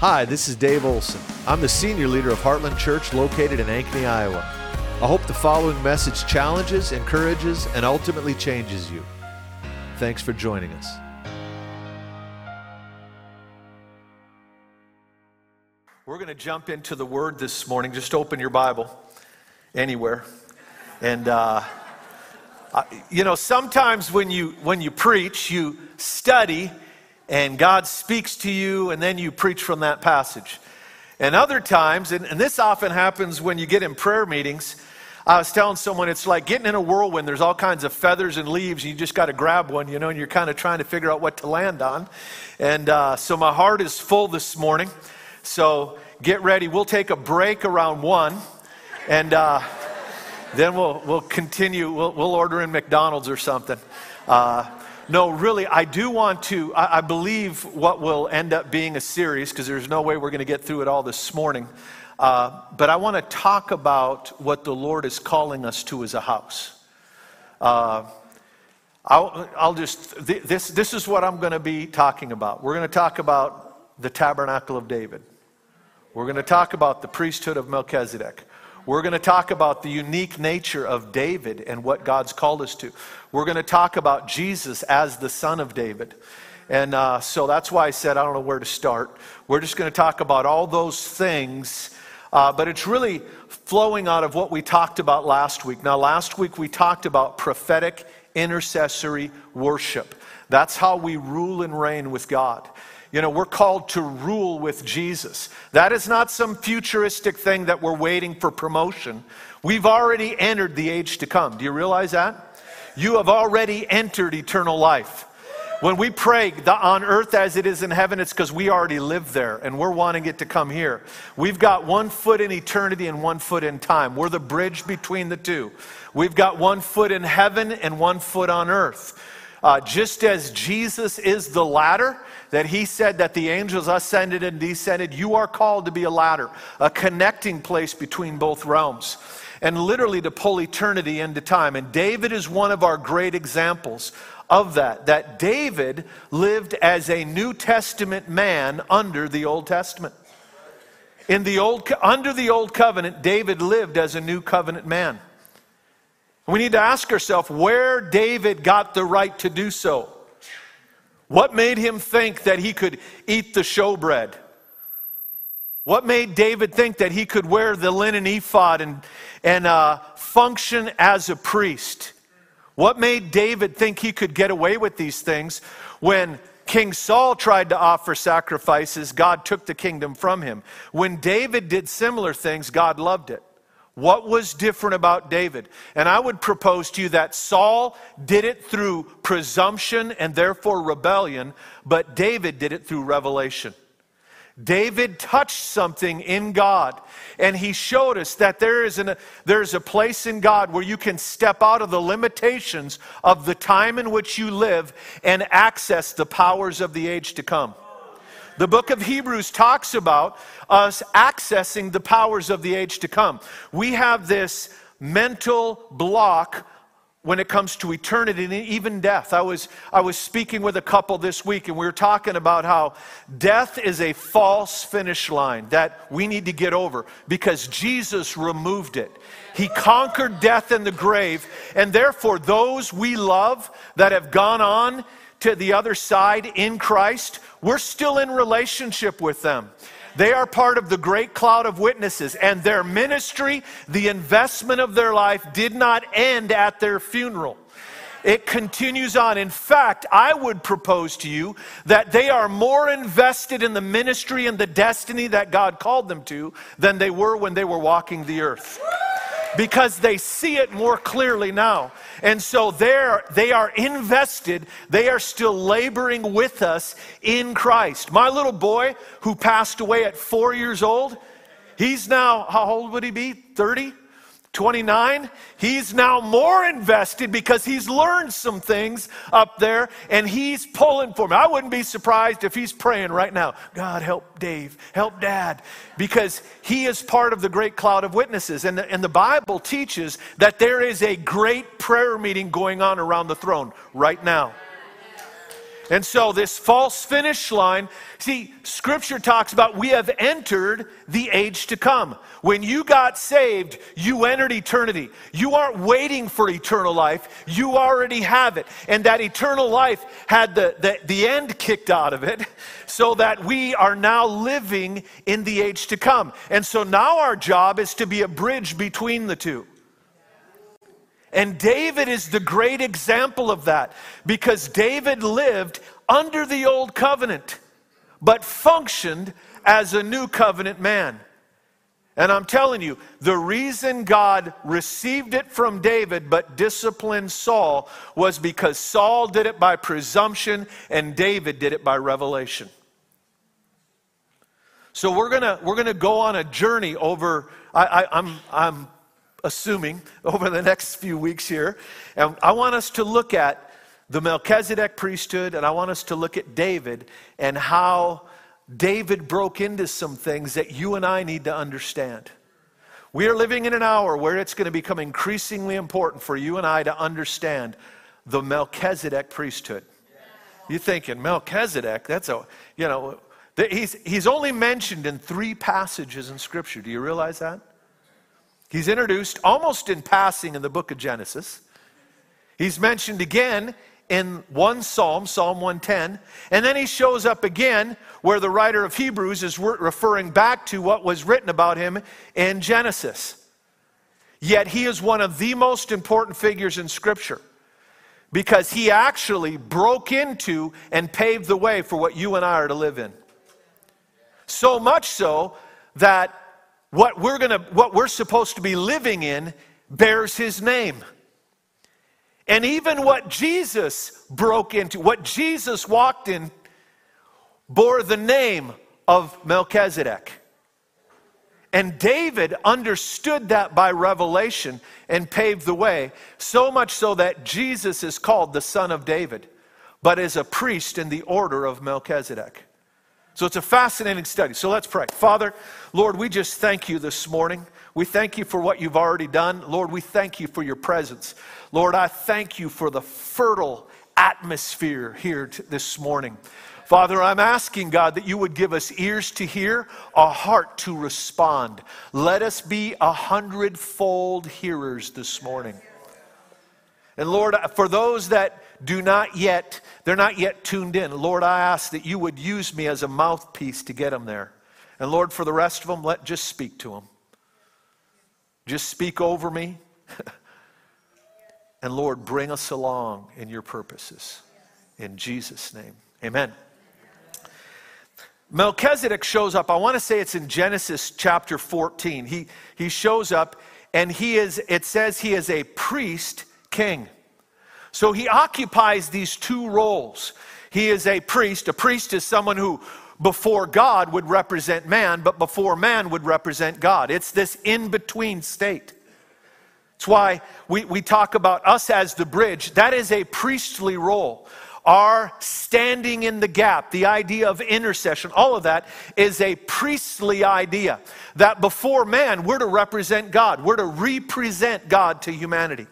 Hi, this is Dave Olson. I'm the senior leader of Heartland Church located in Ankeny, Iowa. I hope the following message challenges, encourages, and ultimately changes you. Thanks for joining us. We're going to jump into the Word this morning. Just open your Bible anywhere. And, uh, you know, sometimes when you, when you preach, you study and God speaks to you, and then you preach from that passage. And other times, and, and, this often happens when you get in prayer meetings, I was telling someone it's like getting in a whirlwind. There's all kinds of feathers and leaves, and you just got to grab one, you know, and you're kind of trying to figure out what to land on. And uh, so my heart is full this morning. So get ready. We'll take a break around one, and uh, then we'll, we'll continue. We'll, we'll order in McDonald's or something. Uh, no, really, I do want to. I, I believe what will end up being a series, because there's no way we're going to get through it all this morning. Uh, but I want to talk about what the Lord is calling us to as a house. Uh, I'll, I'll, just, this, this is what I'm going to be talking about. We're going to talk about the tabernacle of David. We're going to talk about the priesthood of Melchizedek. We're going to talk about the unique nature of David and what God's called us to. We're going to talk about Jesus as the son of David. And uh, so that's why I said I don't know where to start. We're just going to talk about all those things, uh, but it's really flowing out of what we talked about last week. Now, last week we talked about prophetic intercessory worship. That's how we rule and reign with God. You know, we're called to rule with Jesus. That is not some futuristic thing that we're waiting for promotion. We've already entered the age to come. Do you realize that? You have already entered eternal life. When we pray on earth as it is in heaven, it's because we already live there and we're wanting it to come here. We've got one foot in eternity and one foot in time. We're the bridge between the two. We've got one foot in heaven and one foot on earth. Uh, just as Jesus is the ladder, that he said that the angels ascended and descended, you are called to be a ladder, a connecting place between both realms, and literally to pull eternity into time. And David is one of our great examples of that, that David lived as a New Testament man under the Old Testament. In the old, under the old covenant, David lived as a new covenant man. We need to ask ourselves where David got the right to do so. What made him think that he could eat the showbread? What made David think that he could wear the linen ephod and, and uh, function as a priest? What made David think he could get away with these things when King Saul tried to offer sacrifices? God took the kingdom from him. When David did similar things, God loved it. What was different about David? And I would propose to you that Saul did it through presumption and therefore rebellion, but David did it through revelation. David touched something in God, and he showed us that there is, an, there is a place in God where you can step out of the limitations of the time in which you live and access the powers of the age to come. The book of Hebrews talks about us accessing the powers of the age to come. We have this mental block when it comes to eternity and even death. I was, I was speaking with a couple this week, and we were talking about how death is a false finish line that we need to get over because Jesus removed it. He conquered death and the grave, and therefore, those we love that have gone on to the other side in Christ, we're still in relationship with them. They are part of the great cloud of witnesses, and their ministry, the investment of their life, did not end at their funeral. It continues on. In fact, I would propose to you that they are more invested in the ministry and the destiny that God called them to than they were when they were walking the earth because they see it more clearly now. And so they're, they are invested, they are still laboring with us in Christ. My little boy who passed away at four years old, he's now, how old would he be? 30? 29, he's now more invested because he's learned some things up there and he's pulling for me. I wouldn't be surprised if he's praying right now God, help Dave, help dad, because he is part of the great cloud of witnesses. And the, and the Bible teaches that there is a great prayer meeting going on around the throne right now. And so, this false finish line, see, scripture talks about we have entered the age to come. When you got saved, you entered eternity. You aren't waiting for eternal life, you already have it. And that eternal life had the, the, the end kicked out of it, so that we are now living in the age to come. And so, now our job is to be a bridge between the two. And David is the great example of that because David lived under the old covenant, but functioned as a new covenant man. And I'm telling you, the reason God received it from David but disciplined Saul was because Saul did it by presumption and David did it by revelation. So we're gonna we're gonna go on a journey over. I, I, I'm I'm assuming, over the next few weeks here. And I want us to look at the Melchizedek priesthood, and I want us to look at David and how David broke into some things that you and I need to understand. We are living in an hour where it's going to become increasingly important for you and I to understand the Melchizedek priesthood. You're thinking, Melchizedek, that's a, you know, he's, he's only mentioned in three passages in Scripture. Do you realize that? He's introduced almost in passing in the book of Genesis. He's mentioned again in one psalm, Psalm 110, and then he shows up again where the writer of Hebrews is referring back to what was written about him in Genesis. Yet he is one of the most important figures in Scripture because he actually broke into and paved the way for what you and I are to live in. So much so that what we're going to what we're supposed to be living in bears his name. And even what Jesus broke into, what Jesus walked in bore the name of Melchizedek. And David understood that by revelation and paved the way, so much so that Jesus is called the Son of David, but is a priest in the order of Melchizedek. So it's a fascinating study. So let's pray. Father, Lord, we just thank you this morning. We thank you for what you've already done. Lord, we thank you for your presence. Lord, I thank you for the fertile atmosphere here this morning. Father, I'm asking God that you would give us ears to hear, a heart to respond. Let us be a hundredfold hearers this morning. And Lord, for those that do not yet, they're not yet tuned in. Lord, I ask that you would use me as a mouthpiece to get them there. And Lord, for the rest of them, let just speak to them. Just speak over me. and Lord, bring us along in your purposes. In Jesus' name. Amen. Melchizedek shows up. I want to say it's in Genesis chapter 14. He, he shows up and he is, it says he is a priest king. So he occupies these two roles. He is a priest. A priest is someone who, before God, would represent man, but before man would represent God. It's this in between state. It's why we, we talk about us as the bridge. That is a priestly role. Our standing in the gap, the idea of intercession, all of that is a priestly idea. That before man, we're to represent God, we're to represent God to humanity.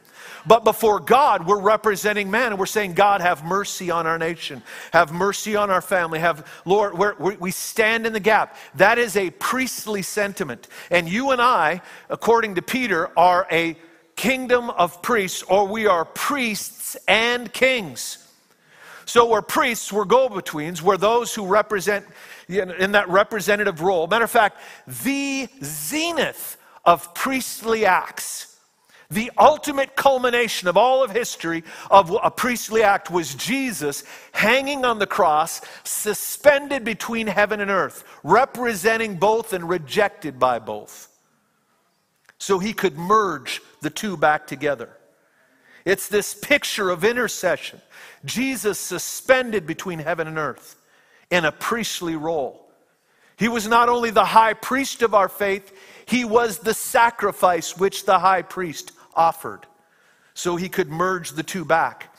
But before God, we're representing man and we're saying, God, have mercy on our nation. Have mercy on our family. Have, Lord, we're, we stand in the gap. That is a priestly sentiment. And you and I, according to Peter, are a kingdom of priests, or we are priests and kings. So we're priests, we're go betweens, we're those who represent in that representative role. Matter of fact, the zenith of priestly acts the ultimate culmination of all of history of a priestly act was Jesus hanging on the cross, suspended between heaven and earth, representing both and rejected by both. So he could merge the two back together. It's this picture of intercession. Jesus suspended between heaven and earth in a priestly role. He was not only the high priest of our faith, he was the sacrifice which the high priest offered. So he could merge the two back.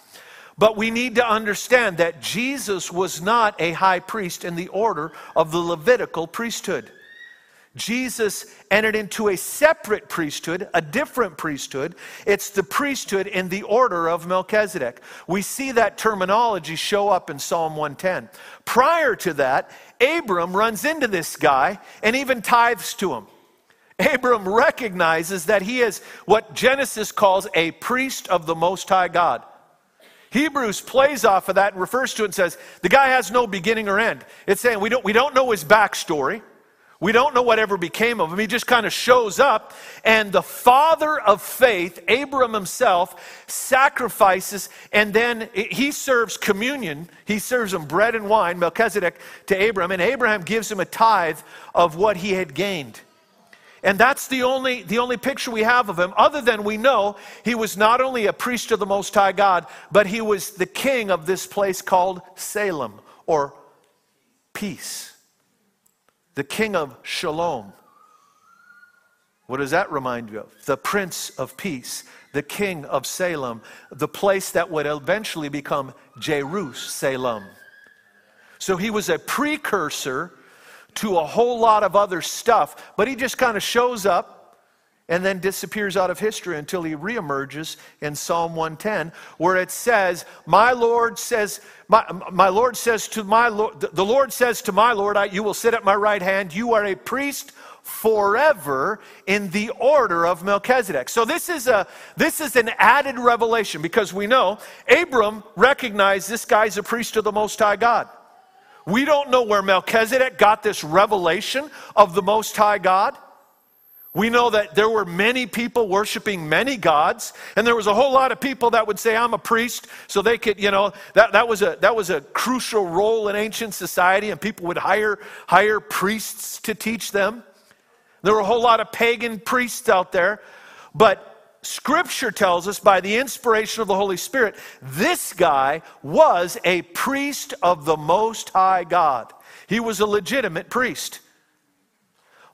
But we need to understand that Jesus was not a high priest in the order of the Levitical priesthood. Jesus entered into a separate priesthood, a different priesthood. It's the priesthood in the order of Melchizedek. We see that terminology show up in Psalm 110. Prior to that, Abram runs into this guy and even tithes to him. Abram recognizes that he is what Genesis calls a priest of the Most High God. Hebrews plays off of that and refers to it and says, the guy has no beginning or end. It's saying we don't, we don't know his backstory. We don't know whatever became of him. He just kind of shows up, and the father of faith, Abram himself, sacrifices, and then he serves communion. He serves him bread and wine, Melchizedek, to Abraham, and Abraham gives him a tithe of what he had gained. And that's the only, the only picture we have of him, other than we know he was not only a priest of the Most High God, but he was the king of this place called Salem, or peace. The king of Shalom. What does that remind you of? The Prince of Peace, the King of Salem, the place that would eventually become Jerusalem. So he was a precursor to a whole lot of other stuff, but he just kind of shows up and then disappears out of history until he reemerges in Psalm 110, where it says, My Lord says, my, my Lord says to my Lord, the Lord says to my Lord, I, You will sit at my right hand, you are a priest forever in the order of Melchizedek. So this is a this is an added revelation because we know Abram recognized this guy's a priest of the most high God. We don't know where Melchizedek got this revelation of the Most High God. We know that there were many people worshiping many gods, and there was a whole lot of people that would say, I'm a priest, so they could, you know, that, that, was, a, that was a crucial role in ancient society, and people would hire, hire priests to teach them. There were a whole lot of pagan priests out there, but Scripture tells us by the inspiration of the Holy Spirit, this guy was a priest of the Most High God. He was a legitimate priest.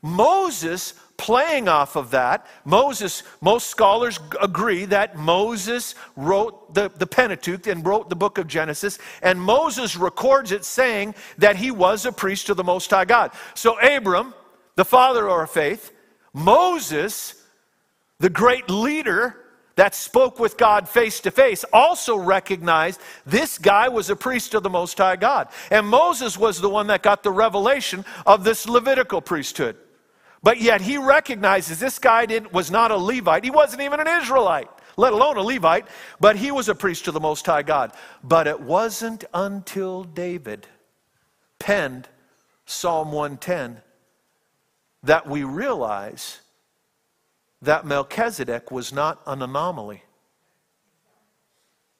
Moses, playing off of that, Moses, most scholars agree that Moses wrote the, the Pentateuch and wrote the book of Genesis, and Moses records it saying that he was a priest of the Most High God. So, Abram, the father of our faith, Moses, the great leader that spoke with God face to face, also recognized this guy was a priest of the Most High God. And Moses was the one that got the revelation of this Levitical priesthood. But yet he recognizes this guy was not a Levite. He wasn't even an Israelite, let alone a Levite, but he was a priest of the Most High God. But it wasn't until David penned Psalm 110 that we realize that Melchizedek was not an anomaly.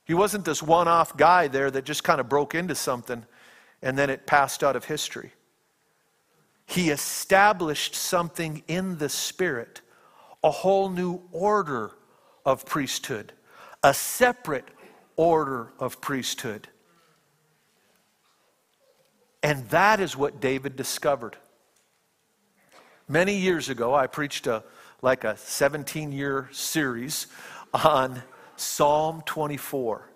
He wasn't this one off guy there that just kind of broke into something and then it passed out of history. He established something in the Spirit, a whole new order of priesthood, a separate order of priesthood. And that is what David discovered. Many years ago, I preached a like a 17 year series on Psalm 24.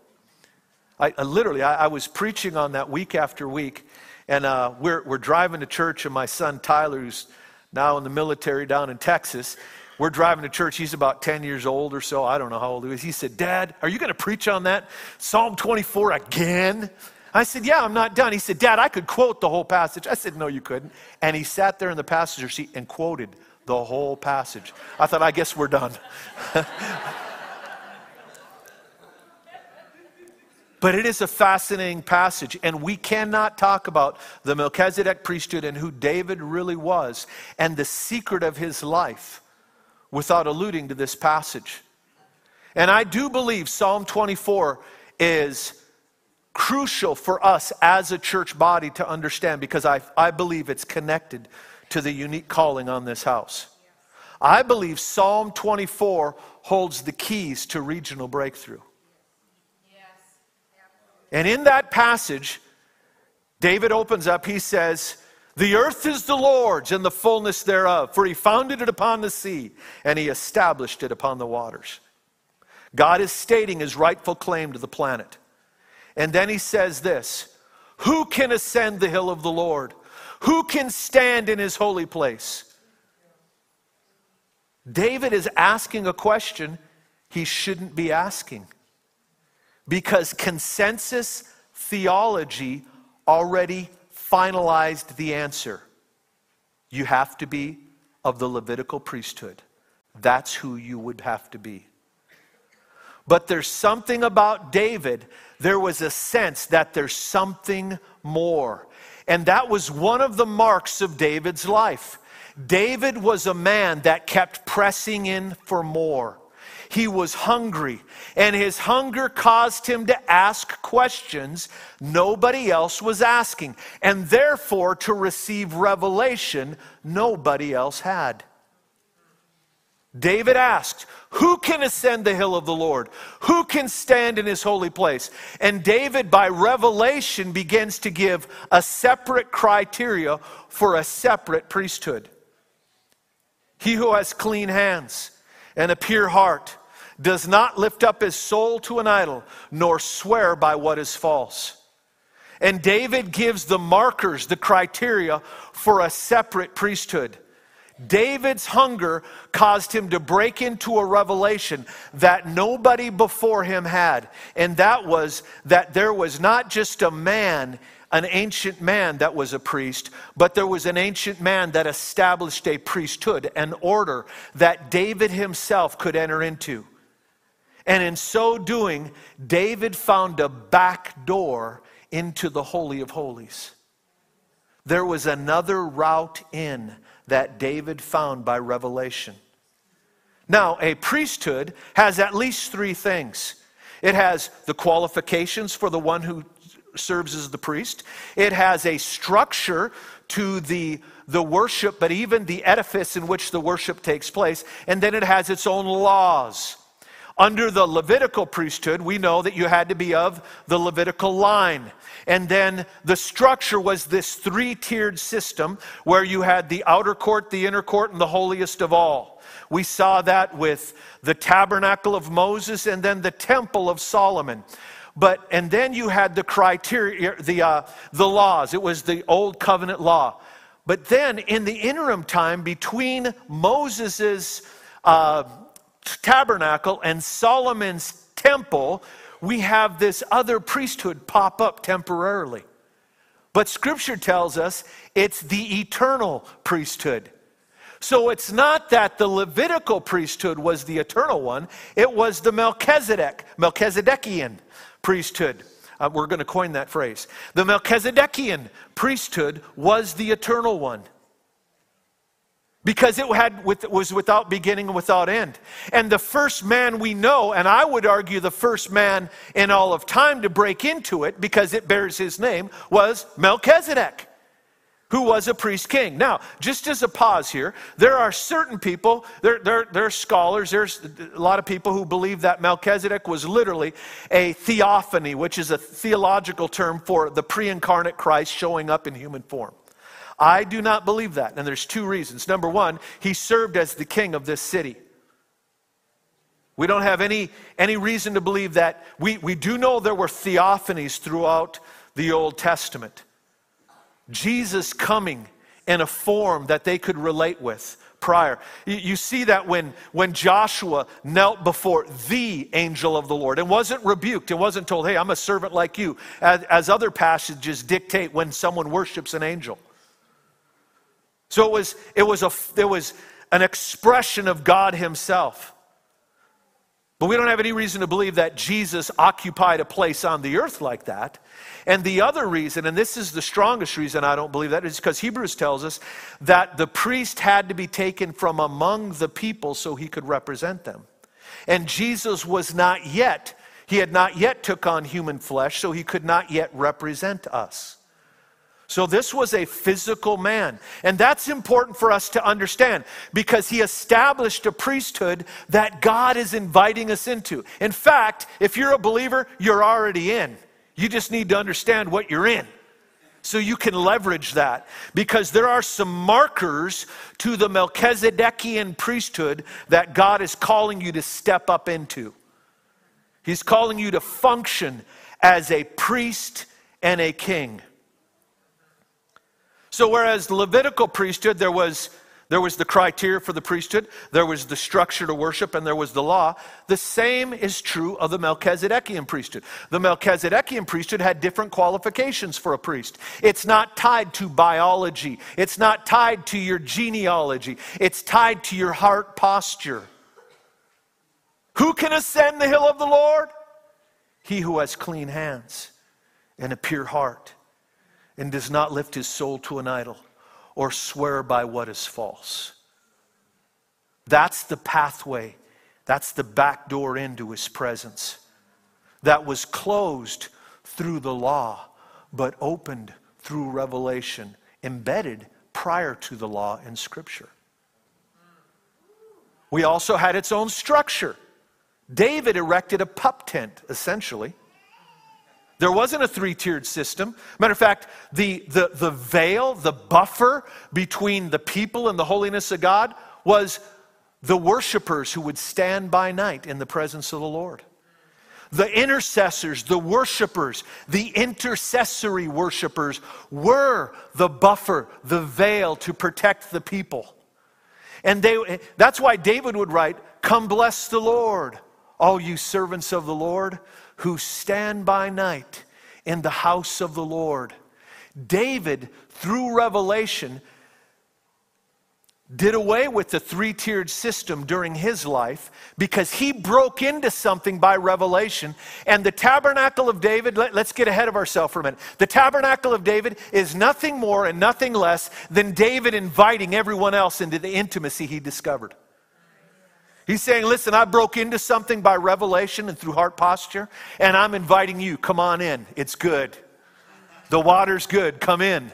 I, I literally, I, I, was preaching on that week after week, and uh, we're, we're driving to church, and my son Tyler, who's now in the military down in Texas, we're driving to church. He's about 10 years old or so. I don't know how old he is. He said, Dad, are you going to preach on that? Psalm 24 again? I said, Yeah, I'm not done. He said, Dad, I could quote the whole passage. I said, No, you couldn't. And he sat there in the passenger seat and quoted the whole passage. I thought, I guess we're done. But it is a fascinating passage, and we cannot talk about the Melchizedek priesthood and who David really was and the secret of his life without alluding to this passage. And I do believe Psalm 24 is crucial for us as a church body to understand because I, I believe it's connected to the unique calling on this house. I believe Psalm 24 holds the keys to regional breakthrough. And in that passage, David opens up, he says, The earth is the Lord's and the fullness thereof, for he founded it upon the sea and he established it upon the waters. God is stating his rightful claim to the planet. And then he says this Who can ascend the hill of the Lord? Who can stand in his holy place? David is asking a question he shouldn't be asking because consensus theology already finalized the answer. You have to be of the Levitical priesthood. That's who you would have to be. But there's something about David, there was a sense that there's something more. And that was one of the marks of David's life. David was a man that kept pressing in for more. He was hungry, and his hunger caused him to ask questions nobody else was asking, and therefore to receive revelation nobody else had. David asked, Who can ascend the hill of the Lord? Who can stand in his holy place? And David, by revelation, begins to give a separate criteria for a separate priesthood. He who has clean hands and a pure heart does not lift up his soul to an idol, nor swear by what is false. And David gives the markers, the criteria for a separate priesthood. David's hunger caused him to break into a revelation that nobody before him had. And that was that there was not just a man, an ancient man that was a priest, but there was an ancient man that established a priesthood, an order that David himself could enter into. And in so doing, David found a back door into the Holy of Holies. There was another route in that David found by revelation. Now, a priesthood has at least three things it has the qualifications for the one who serves as the priest, it has a structure to the, the worship, but even the edifice in which the worship takes place, and then it has its own laws. Under the Levitical priesthood, we know that you had to be of the Levitical line. And then the structure was this three tiered system where you had the outer court, the inner court, and the holiest of all. We saw that with the tabernacle of Moses and then the temple of Solomon. But, and then you had the criteria, the, uh, the laws. It was the old covenant law. But then in the interim time between Moses's uh, tabernacle and Solomon's temple, we have this other priesthood pop up temporarily. But scripture tells us it's the eternal priesthood. So it's not that the Levitical priesthood was the eternal one, it was the Melchizedek, Melchizedekian priesthood. Uh, we're going to coin that phrase. The Melchizedekian priesthood was the eternal one because it had with, was without beginning and without end. And the first man we know, and I would argue the first man in all of time to break into it because it bears his name, was Melchizedek, who was a priest king. Now, just as a pause here, there are certain people, there, there, there are scholars, there's a lot of people who believe that Melchizedek was literally a theophany, which is a theological term for the pre incarnate Christ showing up in human form. I do not believe that. And there's two reasons. Number one, he served as the king of this city. We don't have any, any reason to believe that. We, we do know there were theophanies throughout the Old Testament. Jesus coming in a form that they could relate with prior. You, see that when, when Joshua knelt before the angel of the Lord and wasn't rebuked and wasn't told, hey, I'm a servant like you, as, as other passages dictate when someone worships an angel. So it was, it was, a, it was an expression of God Himself. But we don't have any reason to believe that Jesus occupied a place on the earth like that. And the other reason, and this is the strongest reason I don't believe that, is because Hebrews tells us that the priest had to be taken from among the people so he could represent them. And Jesus was not yet, he had not yet took on human flesh, so he could not yet represent us. So, this was a physical man. And that's important for us to understand because he established a priesthood that God is inviting us into. In fact, if you're a believer, you're already in. You just need to understand what you're in so you can leverage that because there are some markers to the Melchizedekian priesthood that God is calling you to step up into. He's calling you to function as a priest and a king. So, whereas the Levitical priesthood, there was There was the criteria for the priesthood, there was the structure to worship, and there was the law. The same is true of the Melchizedekian priesthood. The Melchizedekian priesthood had different qualifications for a priest. It's not tied to biology, it's not tied to your genealogy, it's tied to your heart posture. Who can ascend the hill of the Lord? He who has clean hands and a pure heart and does not lift his soul to an idol or swear by what is false. That's the pathway, that's the back door into his presence that was closed through the law, but opened through revelation, embedded prior to the law in Scripture. We also had its own structure. David erected a pup tent, essentially. There wasn't a three tiered system. Matter of fact, the, the, the veil, the buffer between the people and the holiness of God was the worshipers who would stand by night in the presence of the Lord. The intercessors, the worshipers, the intercessory worshipers were the buffer, the veil to protect the people. And they, that's why David would write, Come bless the Lord, all you servants of the Lord who stand by night in the house of the Lord. David, through revelation, did away with the three tiered system during his life because he broke into something by revelation. And the tabernacle of David, let, us get ahead of ourselves for a minute. The tabernacle of David is nothing more and nothing less than David inviting everyone else into the intimacy he discovered. He's saying, Listen, I broke into something by revelation and through heart posture, and I'm inviting you. Come on in. It's good. The water's good. Come in.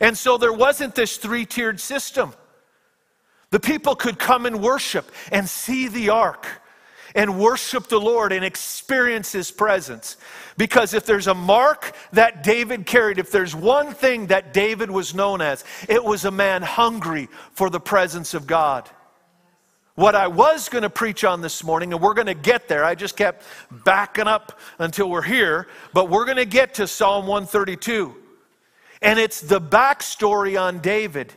And so there wasn't this three tiered system. The people could come and worship and see the ark and worship the Lord and experience his presence. Because if there's a mark that David carried, if there's one thing that David was known as, it was a man hungry for the presence of God. What I was going to preach on this morning, and we're going to get there, I just kept backing up until we're here, but we're going to get to Psalm 132. And it's the backstory on David.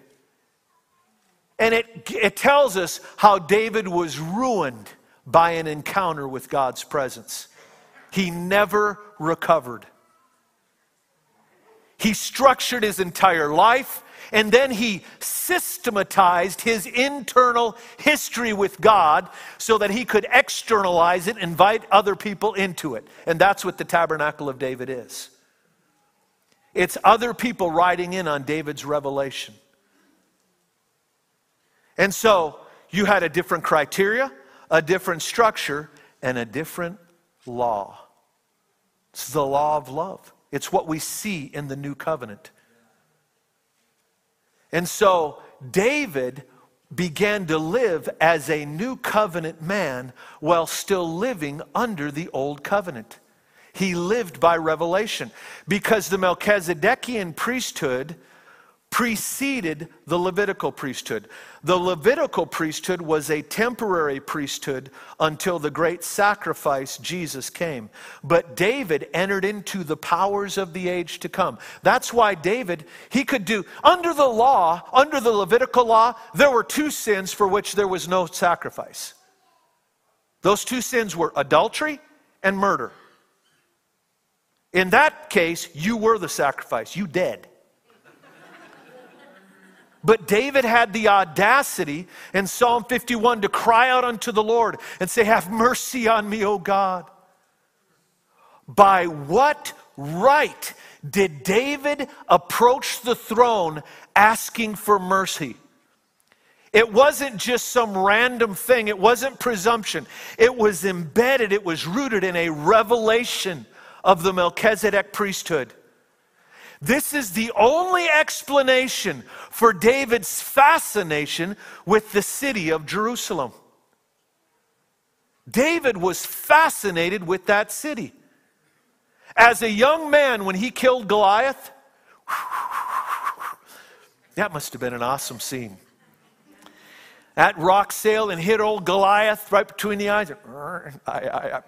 And it, it tells us how David was ruined by an encounter with God's presence. He never recovered. He structured his entire life and then he systematized his internal history with God so that he could externalize it, invite other people into it. And that's what the tabernacle of David is. It's other people riding in on David's revelation. And so you had a different criteria, a different structure, and a different law. It's the law of love. It's what we see in the new covenant. And so David began to live as a new covenant man while still living under the old covenant. He lived by revelation because the Melchizedekian priesthood preceded the Levitical priesthood. The Levitical priesthood was a temporary priesthood until the great sacrifice, Jesus, came. But David entered into the powers of the age to come. That's why David, he could do, under the law, under the Levitical law, there were two sins for which there was no sacrifice. Those two sins were adultery and murder. In that case, you were the sacrifice, you dead. But David had the audacity in Psalm 51 to cry out unto the Lord and say, Have mercy on me, O God. By what right did David approach the throne asking for mercy? It wasn't just some random thing, it wasn't presumption. It was embedded, it was rooted in a revelation of the Melchizedek priesthood. This is the only explanation for David's fascination with the city of Jerusalem. David was fascinated with that city. As a young man, when he killed Goliath, that must have been an awesome scene. That rock sailed and hit old Goliath right between the eyes. I, I, I,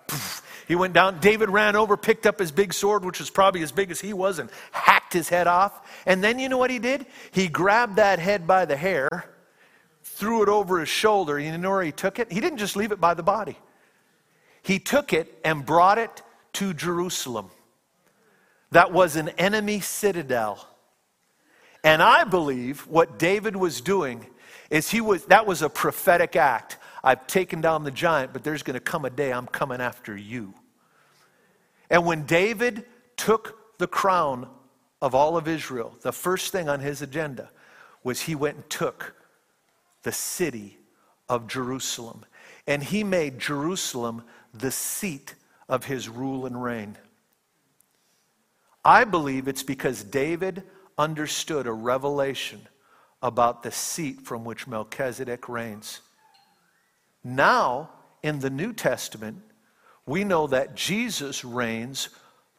he went down. David ran over, picked up his big sword, which was probably as big as he was, and hacked his head off. And then you know what he did? He grabbed that head by the hair threw it over his shoulder. You know where he took it? He didn't just leave it by the body, he took it and brought it to Jerusalem. That was an enemy citadel. And I believe what David was doing is he was that was a prophetic act. I've taken down the giant, but there's going to come a day I'm coming after you. And when David took the crown of all of Israel, the first thing on his agenda was he went and took the city of Jerusalem. And he made Jerusalem the seat of his rule and reign. I believe it's because David understood a revelation about the seat from which Melchizedek reigns. Now, in the New Testament, we know that Jesus reigns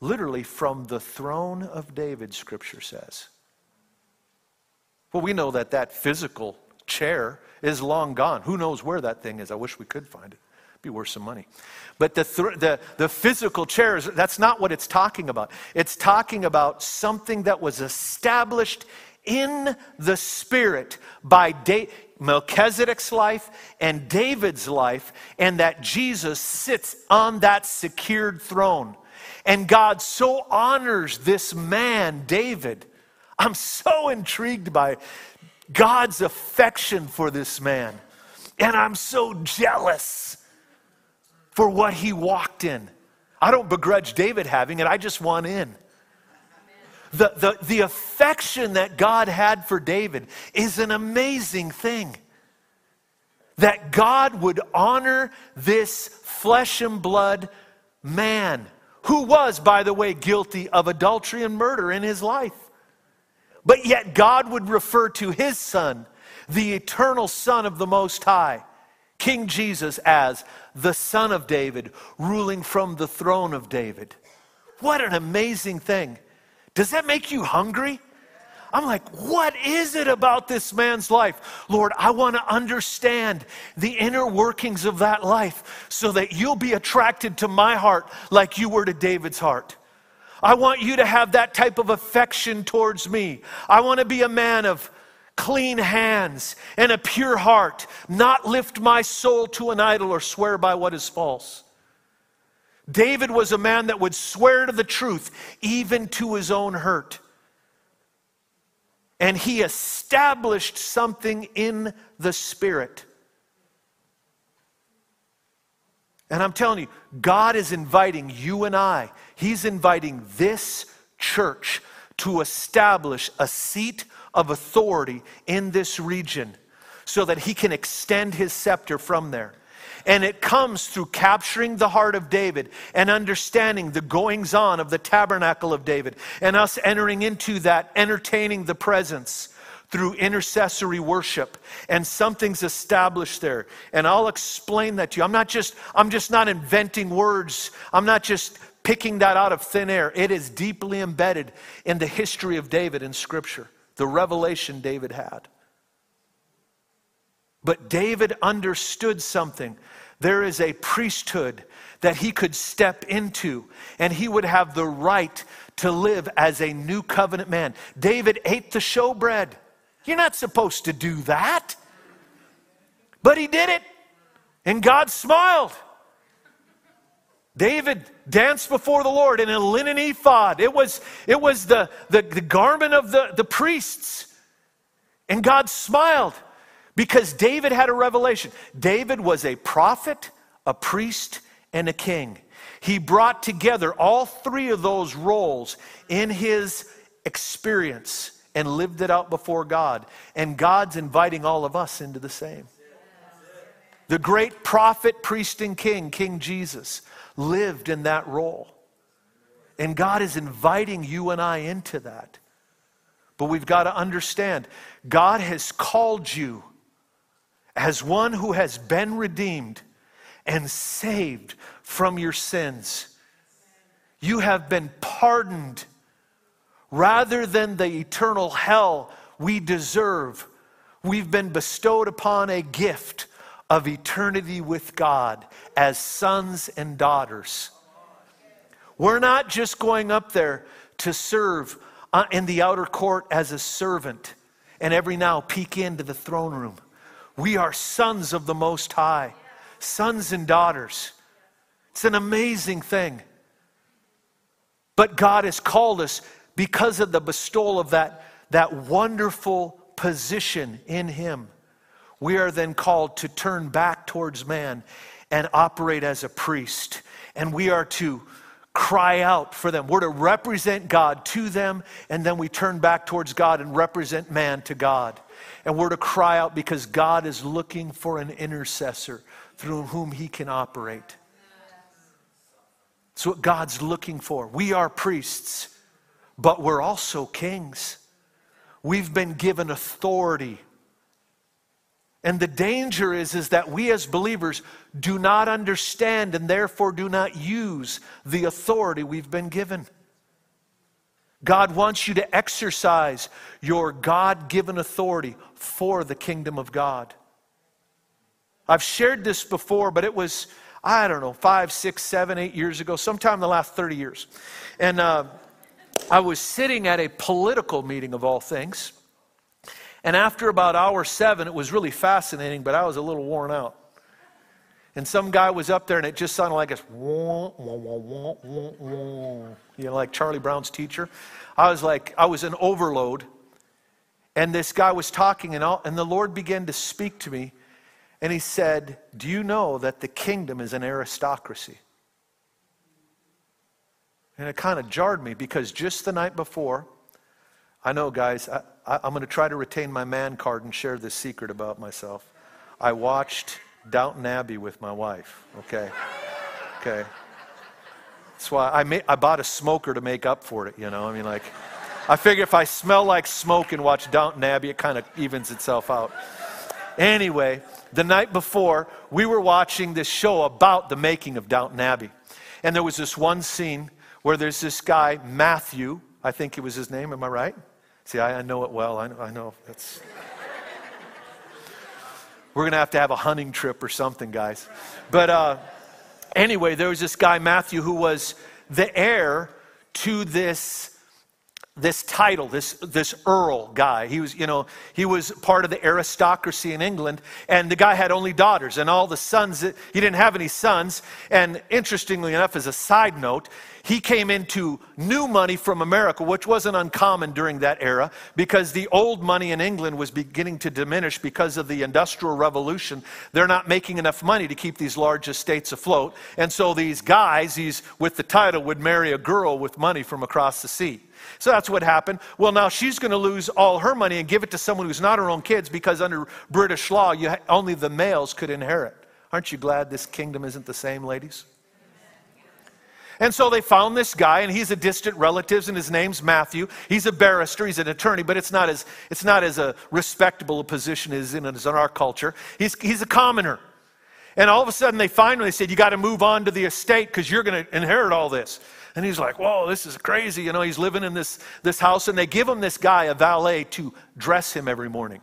literally from the throne of David, Scripture says. Well, we know that that physical chair is long gone. Who knows where that thing is? I wish we could find it. It'd be worth some money. But the, th- the, the physical chairs, that's not what it's talking about. It's talking about something that was established in the Spirit by da- Melchizedek's life and David's life, and that Jesus sits on that secured throne. And God so honors this man, David. I'm so intrigued by God's affection for this man. And I'm so jealous for what he walked in. I don't begrudge David having it, I just want in. The, the, the affection that God had for David is an amazing thing. That God would honor this flesh and blood man, who was, by the way, guilty of adultery and murder in his life. But yet God would refer to his son, the eternal Son of the Most High, King Jesus, as the Son of David, ruling from the throne of David. What an amazing thing. Does that make you hungry? I'm like, what is it about this man's life? Lord, I want to understand the inner workings of that life so that you'll be attracted to my heart like you were to David's heart. I want you to have that type of affection towards me. I want to be a man of clean hands and a pure heart, not lift my soul to an idol or swear by what is false. David was a man that would swear to the truth, even to his own hurt. And he established something in the spirit. And I'm telling you, God is inviting you and I, He's inviting this church to establish a seat of authority in this region so that He can extend His scepter from there. And it comes through capturing the heart of David and understanding the goings on of the tabernacle of David and us entering into that, entertaining the presence through intercessory worship. And something's established there. And i'll explain that to you. I'm not just i'm just not inventing words. I'm not just picking that out of thin air. It is deeply embedded in the history of david in scripture the revelation david had but david understood something there is a priesthood that he could step into and he would have the right to live as a new covenant man david ate the showbread you're not supposed to do that. But he did it, and God smiled. David danced before the Lord in a linen ephod. It was, it was the, the, the garment of the, the priests. And God smiled because David had a revelation. David was a prophet, a priest, and a king. He brought together all three of those roles in his experience and lived it out before God. And God's inviting all of us into the same. The great prophet, priest, and king, King Jesus, lived in that role. And God is inviting you and I into that. But we've got to understand God has called you as one who has been redeemed and saved from your sins. You have been pardoned Rather than the eternal hell we deserve, we've been bestowed upon a gift of eternity with God as sons and daughters. We're not just going up there to serve uh, in the outer court as a servant and every now peek into the throne room. We are sons of the Most High, sons and daughters. It's an amazing thing. But God has called us because of the bestowal of that, that wonderful position in Him. We are then called to turn back towards man and operate as a priest. And we are to cry out for them. We're to represent God to them, and then we turn back towards God and represent man to God. And we're to cry out because God is looking for an intercessor through whom he can operate. That's what God's looking for. We are priests, but we're also kings. We've been given authority. And the danger is, is that we as believers do not understand and therefore do not use the authority we've been given. God wants you to exercise your God given authority for the kingdom of God. I've shared this before, but it was, I don't know, five, six, seven, eight years ago, sometime in the last 30 years. And uh, I was sitting at a political meeting of all things. And after about hour seven, it was really fascinating, but I was a little worn out. And some guy was up there, and it just sounded like this, wah, wah, wah, you know, like Charlie Brown's teacher. I was like, I was an overload. And this guy was talking, and, all, and the Lord began to speak to me. And he said, Do you know that the kingdom is an aristocracy? And it kind of jarred me because just the night before, I know, guys, I, I, I'm going to try to retain my man card and share this secret about myself. I watched Downton Abbey with my wife, okay? Okay. That's why I, made, I bought a smoker to make up for it, you know? I mean, like, I figure if I smell like smoke and watch Downton Abbey, it kind of evens itself out. Anyway, the night before, we were watching this show about the making of Downton Abbey. And there was this one scene where there's this guy, Matthew, I think it was his name, am I right? See, I, I know it well. I, I know that's. We're going to have to have a hunting trip or something, guys. But uh, anyway, there was this guy, Matthew, who was the heir to this this title, this, this Earl guy. He was, you know, he was part of the aristocracy in England, and the guy had only daughters, and all the sons, he didn't have any sons. And interestingly enough, as a side note, he came into new money from America, which wasn't uncommon during that era, because the old money in England was beginning to diminish because of the Industrial Revolution. They're not making enough money to keep these large estates afloat. And so these guys, these with the title, would marry a girl with money from across the sea. So that's what happened. Well, now she's going to lose all her money and give it to someone who's not her own kids because under British law, you, only the males could inherit. Aren't you glad this kingdom isn't the same, ladies? And so they found this guy, and he's a distant relative, and his name's Matthew. He's a barrister, he's an attorney, but it's not as, it's not as a respectable a position as in, as in our culture. He's, he's a commoner. And all of a sudden they they said, You got to move on to the estate because you're going to inherit all this. And he's like, Whoa, this is crazy. You know, he's living in this, this house, and they give him this guy, a valet, to dress him every morning.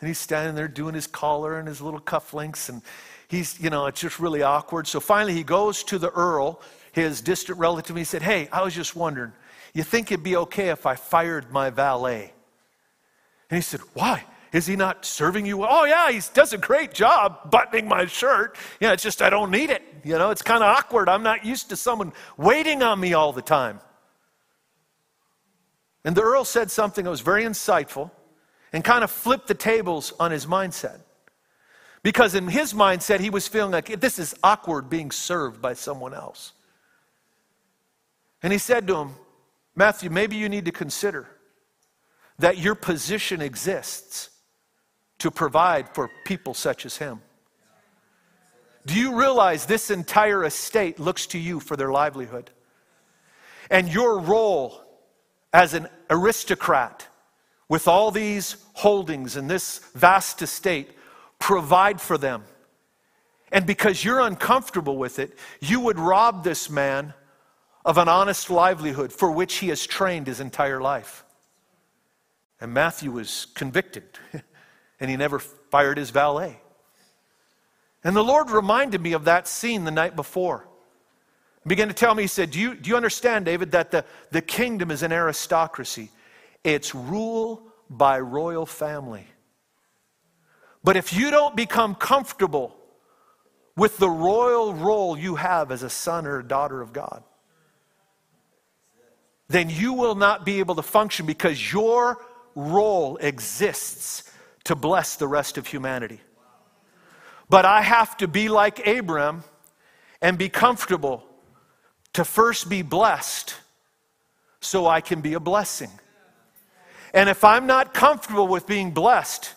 And he's standing there doing his collar and his little cufflinks, and he's, you know, it's just really awkward. So finally he goes to the Earl his distant relative. He said, Hey, I was just wondering, you think it'd be okay if I fired my valet? And he said, Why? Is he not serving you well? Oh, yeah, he does a great job buttoning my shirt. Yeah, it's just I don't need it. You know, it's kind of awkward. I'm not used to someone waiting on me all the time. And the Earl said something that was very insightful and kind of flipped the tables on his mindset. Because in his mindset, he was feeling like this is awkward being served by someone else. And he said to him, Matthew, maybe you need to consider that your position exists to provide for people such as him. Do you realize this entire estate looks to you for their livelihood? And your role as an aristocrat with all these holdings and this vast estate, provide for them. And because you're uncomfortable with it, you would rob this man of an honest livelihood for which he has trained his entire life. And Matthew was convicted, and he never fired his valet. And the Lord reminded me of that scene the night before. He began to tell me, He said, Do you, do you understand, David, that the, the kingdom is an aristocracy? It's rule by royal family. But if you don't become comfortable with the royal role you have as a son or a daughter of God, then you will not be able to function because your role exists to bless the rest of humanity. But I have to be like Abram and be comfortable to first be blessed so I can be a blessing. And if I'm not comfortable with being blessed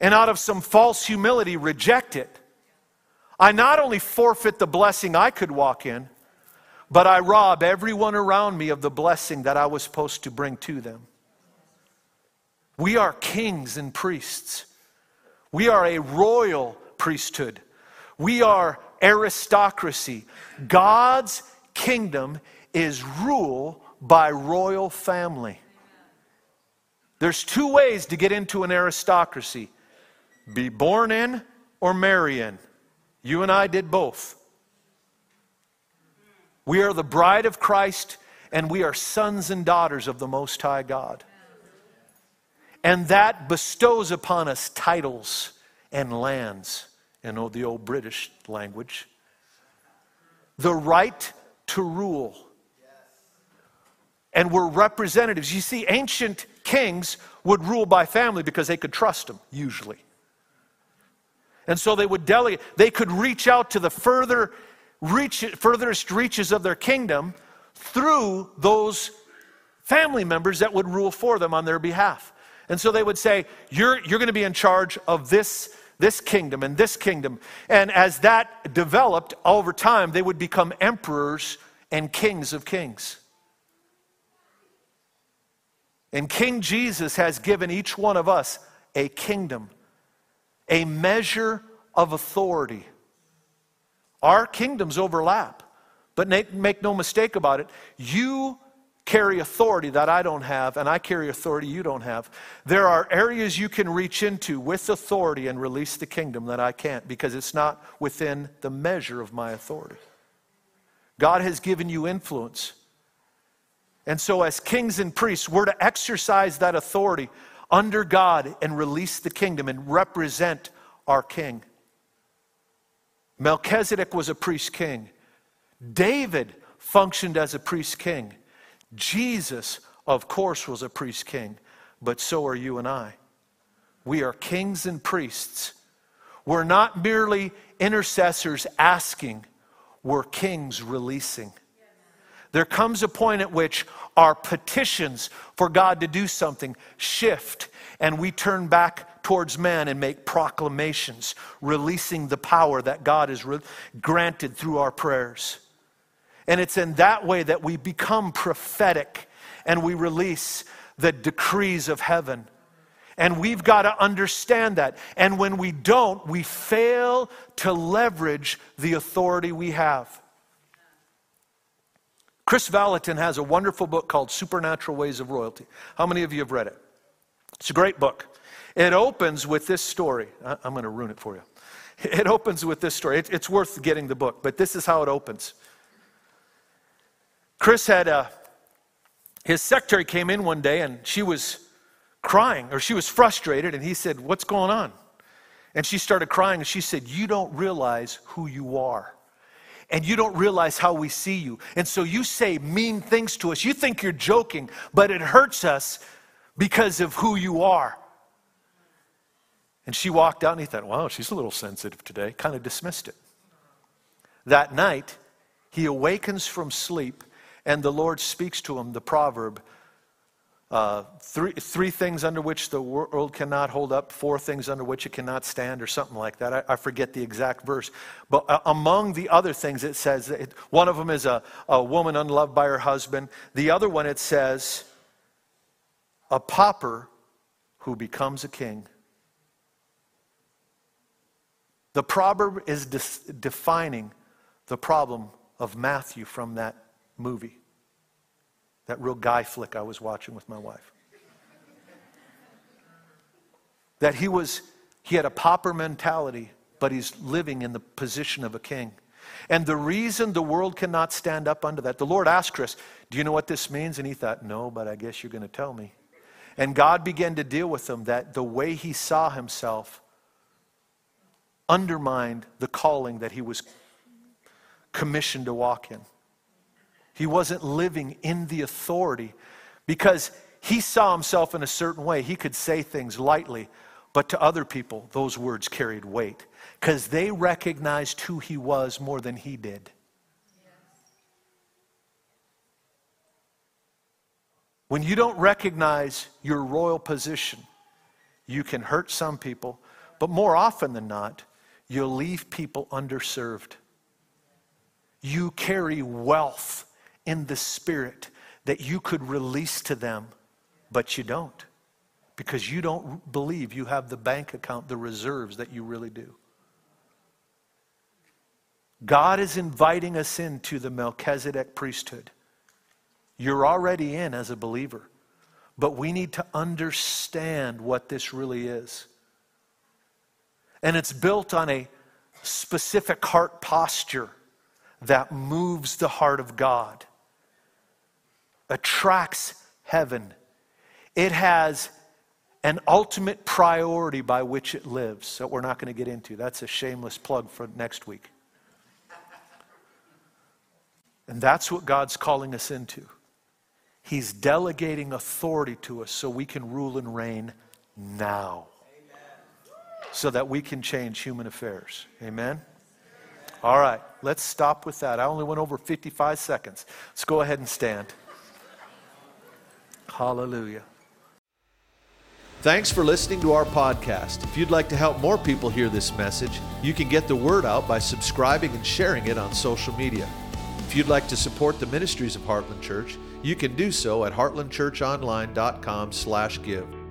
and out of some false humility reject it, I not only forfeit the blessing I could walk in, but I rob everyone around me of the blessing that I was supposed to bring to them. We are kings and priests. We are a royal priesthood. We are aristocracy. God's kingdom is rule by royal family. There's two ways to get into an aristocracy be born in or marry in. You and I did both. We are the bride of Christ and we are sons and daughters of the Most High God. And that bestows upon us titles and lands, in the old British language. The right to rule. And we're representatives. You see, ancient kings would rule by family because they could trust them, usually. And so they would delegate, they could reach out to the further reach, furthest reaches of their kingdom through those family members that would rule for them on their behalf. And so they would say, You're, you're going to be in charge of this, this kingdom and this kingdom. And as that developed over time, they would become emperors and kings of kings. And King Jesus has given each one of us a kingdom, a measure of authority. Our kingdoms overlap, but make no mistake about it, you carry authority that I don't have, and I carry authority you don't have. There are areas you can reach into with authority and release the kingdom that I can't because it's not within the measure of my authority. God has given you influence. And so, as kings and priests, we're to exercise that authority under God and release the kingdom and represent our king. Melchizedek was a priest king. David functioned as a priest king. Jesus, of course, was a priest king, but so are you and I. We are kings and priests. We're not merely intercessors asking, we're kings releasing. There comes a point at which our petitions for God to do something shift and we turn back towards man and make proclamations, releasing the power that God has re- granted through our prayers. And it's in that way that we become prophetic and we release the decrees of heaven. And we've got to understand that. And when we don't, we fail to leverage the authority we have. Kris Vallotton has a wonderful book called Supernatural Ways of Royalty. How many of you have read it? It's a great book. It opens with this story. I'm going to ruin it for you. It opens with this story. It's worth getting the book, but this is how it opens. Kris had a, his secretary came in one day and she was crying or she was frustrated and he said, What's going on? And she started crying and she said, You don't realize who you are. And you don't realize how we see you. And so you say mean things to us. You think you're joking, but it hurts us because of who you are. And she walked out and he thought, wow, she's a little sensitive today. Kind of dismissed it. That night, he awakens from sleep and the Lord speaks to him the proverb uh, three, three things under which the world cannot hold up, four things under which it cannot stand, or something like that. I, I forget the exact verse. But uh, among the other things, it says it, one of them is a, a woman unloved by her husband. The other one, it says, a pauper who becomes a king. The proverb is defining the problem of Matthew from that movie, that real guy flick I was watching with my wife. that he was, he had a pauper mentality, but he's living in the position of a king. And the reason the world cannot stand up under that, the Lord asked Kris, Do you know what this means? And he thought, No, but I guess you're going to tell me. And God began to deal with him that the way he saw himself undermined the calling that he was commissioned to walk in. He wasn't living in the authority because he saw himself in a certain way. He could say things lightly, but to other people, those words carried weight because they recognized who he was more than he did. When you don't recognize your royal position, you can hurt some people, but more often than not, you'll leave people underserved. You carry wealth in the spirit that you could release to them, but you don't because you don't believe you have the bank account, the reserves that you really do. God is inviting us into the Melchizedek priesthood. You're already in as a believer, but we need to understand what this really is. And it's built on a specific heart posture that moves the heart of God, attracts heaven. It has an ultimate priority by which it lives that we're not going to get into. That's a shameless plug for next week. And that's what God's calling us into. He's delegating authority to us so we can rule and reign now. So that we can change human affairs. Amen? All right, let's stop with that. I only went over 55 seconds. Let's go ahead and stand. Hallelujah. Thanks for listening to our podcast. If you'd like to help more people hear this message, you can get the word out by subscribing and sharing it on social media. If you'd like to support the ministries of Heartland Church, you can do so at heartlandchurchonline.com/give.